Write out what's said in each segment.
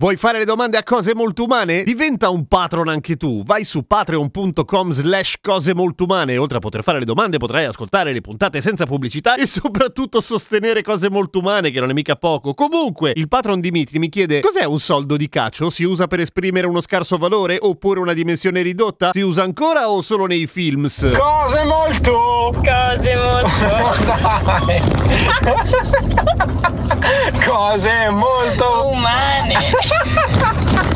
Vuoi fare le domande a cose molto umane? Diventa un patron anche tu. Vai su patreon.com slash cose molto umane. Oltre a poter fare le domande, potrai ascoltare le puntate senza pubblicità e soprattutto sostenere cose molto umane, che non è mica poco. Comunque, il patron Dimitri mi chiede: cos'è un soldo di caccio? Si usa per esprimere uno scarso valore oppure una dimensione ridotta? Si usa ancora o solo nei films? Cose molto! Cose molto Cose molto! umane.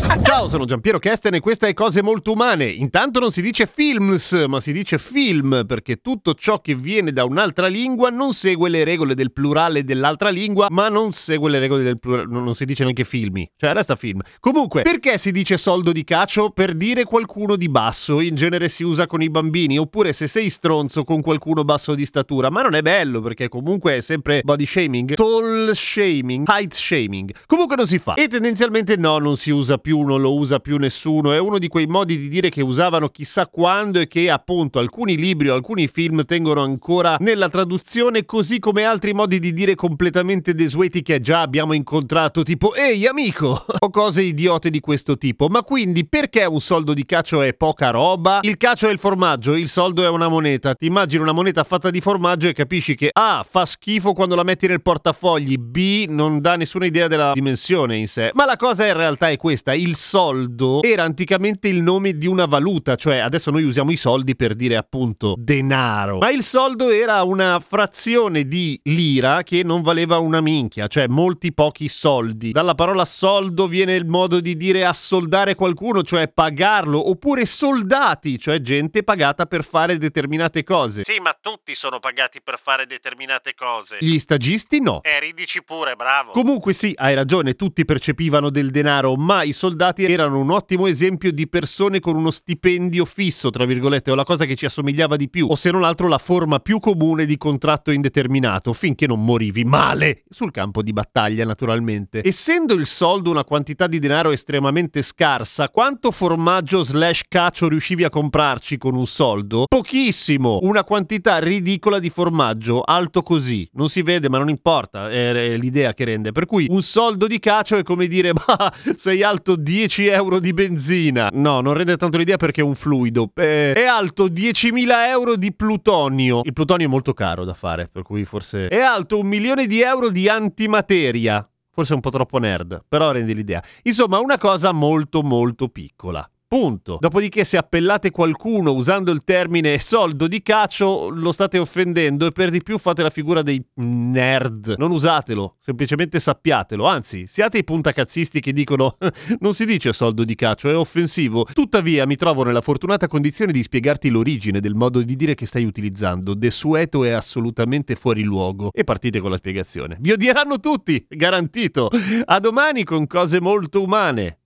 Ciao, sono Giampiero Kesten e questa è Cose Molto Umane. Intanto non si dice films, ma si dice film, perché tutto ciò che viene da un'altra lingua non segue le regole del plurale dell'altra lingua, ma non segue le regole del plurale, non si dice neanche filmi, cioè resta film. Comunque, perché si dice soldo di cacio? Per dire qualcuno di basso, in genere si usa con i bambini, oppure se sei stronzo con qualcuno basso di statura, ma non è bello, perché comunque è sempre body shaming, tall shaming, height shaming. Comunque non si fa. E tendenzialmente no, non si usa più, non lo usa più nessuno, è uno di quei modi di dire che usavano chissà quando e che appunto alcuni libri o alcuni film tengono ancora nella traduzione, così come altri modi di dire completamente desueti che già abbiamo incontrato, tipo ehi amico, o cose idiote di questo tipo. Ma quindi perché un soldo di cacio è poca roba? Il cacio è il formaggio, il soldo è una moneta. Ti immagini una moneta fatta di formaggio e capisci che A fa schifo quando la metti nel portafogli, B non dà nessuna idea della dimensione in sé. Ma la cosa in realtà è questa, il soldo era anticamente il nome di una valuta, cioè adesso noi usiamo i soldi per dire appunto denaro, ma il soldo era una frazione di lira che non valeva una minchia, cioè molti pochi soldi. Dalla parola soldo viene il modo di dire assoldare qualcuno, cioè pagarlo, oppure soldati, cioè gente pagata per fare determinate cose. Sì, ma tutti sono pagati per fare determinate cose. Gli stagisti no. Eh, ridici pure, bravo. Comunque sì, hai ragione, tutti percepivano del denaro, ma i soldati erano un ottimo esempio di persone con uno stipendio fisso, tra virgolette, o la cosa che ci assomigliava di più, o se non altro la forma più comune di contratto indeterminato, finché non morivi male sul campo di battaglia, naturalmente. Essendo il soldo una quantità di denaro estremamente scarsa, quanto formaggio slash cacio riuscivi a comprarci con un soldo? Pochissimo! Una quantità ridicola di formaggio, alto così. Non si vede, ma non importa, è l'idea che rende. Per cui un soldo di cacio è come dire, ma sei alto 10 euro di benzina. No, non rende tanto l'idea perché è un fluido. Eh, è alto 10.000 euro di plutonio. Il plutonio è molto caro da fare, per cui forse... È alto un milione di euro di antimateria. Forse è un po' troppo nerd, però rende l'idea. Insomma, una cosa molto molto piccola. Punto. Dopodiché, se appellate qualcuno usando il termine soldo di cacio, lo state offendendo e per di più fate la figura dei nerd. Non usatelo, semplicemente sappiatelo. Anzi, siate i puntacazzisti che dicono non si dice soldo di cacio, è offensivo. Tuttavia, mi trovo nella fortunata condizione di spiegarti l'origine del modo di dire che stai utilizzando. Desueto è assolutamente fuori luogo. E partite con la spiegazione. Vi odieranno tutti, garantito. A domani con cose molto umane.